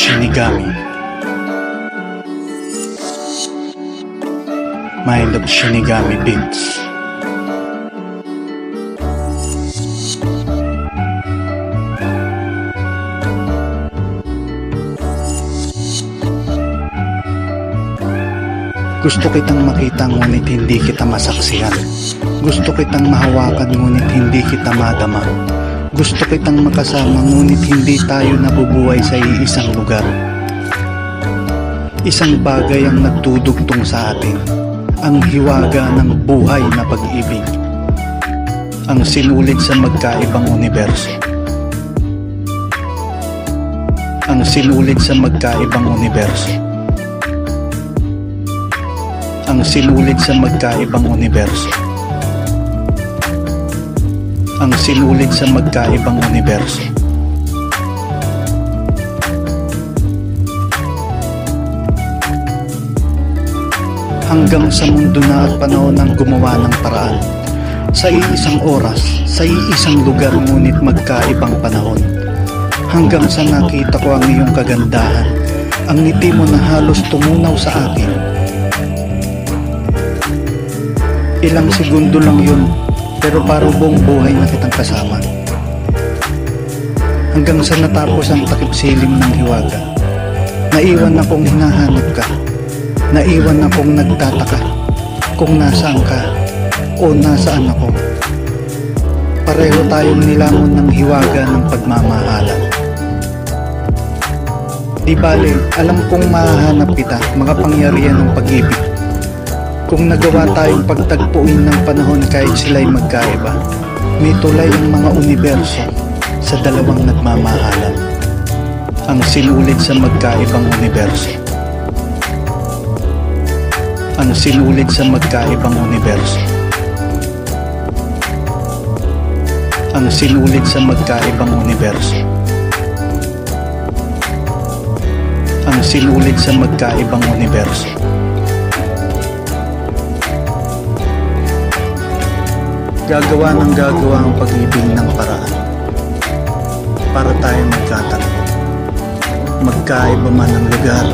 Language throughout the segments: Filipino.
Shinigami Mind of Shinigami Beats Gusto kitang makita ngunit hindi kita masaksihan. Gusto kitang mahawakan ngunit hindi kita madama. Gusto kitang makasama ngunit hindi tayo nabubuhay sa iisang lugar. Isang bagay ang nagtudugtong sa atin, ang hiwaga ng buhay na pag-ibig. Ang sinulid sa magkaibang universo. Ang sinulid sa magkaibang universo. Ang sinulid sa magkaibang universo. Ang sinulid sa magkaibang universo. Hanggang sa mundo na at panahon ng gumawa ng paraan. Sa iisang oras, sa iisang lugar ngunit magkaibang panahon. Hanggang sa nakita ko ang iyong kagandahan, ang ngiti mo na halos tumunaw sa akin. Ilang segundo lang yun, pero parang buong buhay na kitang kasama. Hanggang sa natapos ang takip silim ng hiwaga, naiwan akong hinahanap ka. Naiwan akong nagtataka kung nasaan ka o nasaan ako. Pareho tayong nilamon ng hiwaga ng pagmamahalan. Di bale, alam kong mahahanap kita, makapangyarihan ng pag-ibig. Kung nagawa tayong pagtagpuin ng panahon kahit sila'y magkaiba, may tulay ang mga universo sa dalawang nagmamahalan. Ang sinulid sa magkaibang universo. Ang sinulid sa magkaibang universo. Ang sinulid sa magkaibang universo. Ang sinulid sa magkaibang universo. Gagawa ng gagawa ang pag-ibig ng paraan para tayo magkatagpo. Magkaiba man ang lugar,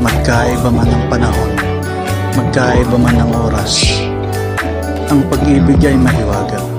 magkaiba man ang panahon, magkaiba man ang oras, ang pag-ibig ay mahiwaga.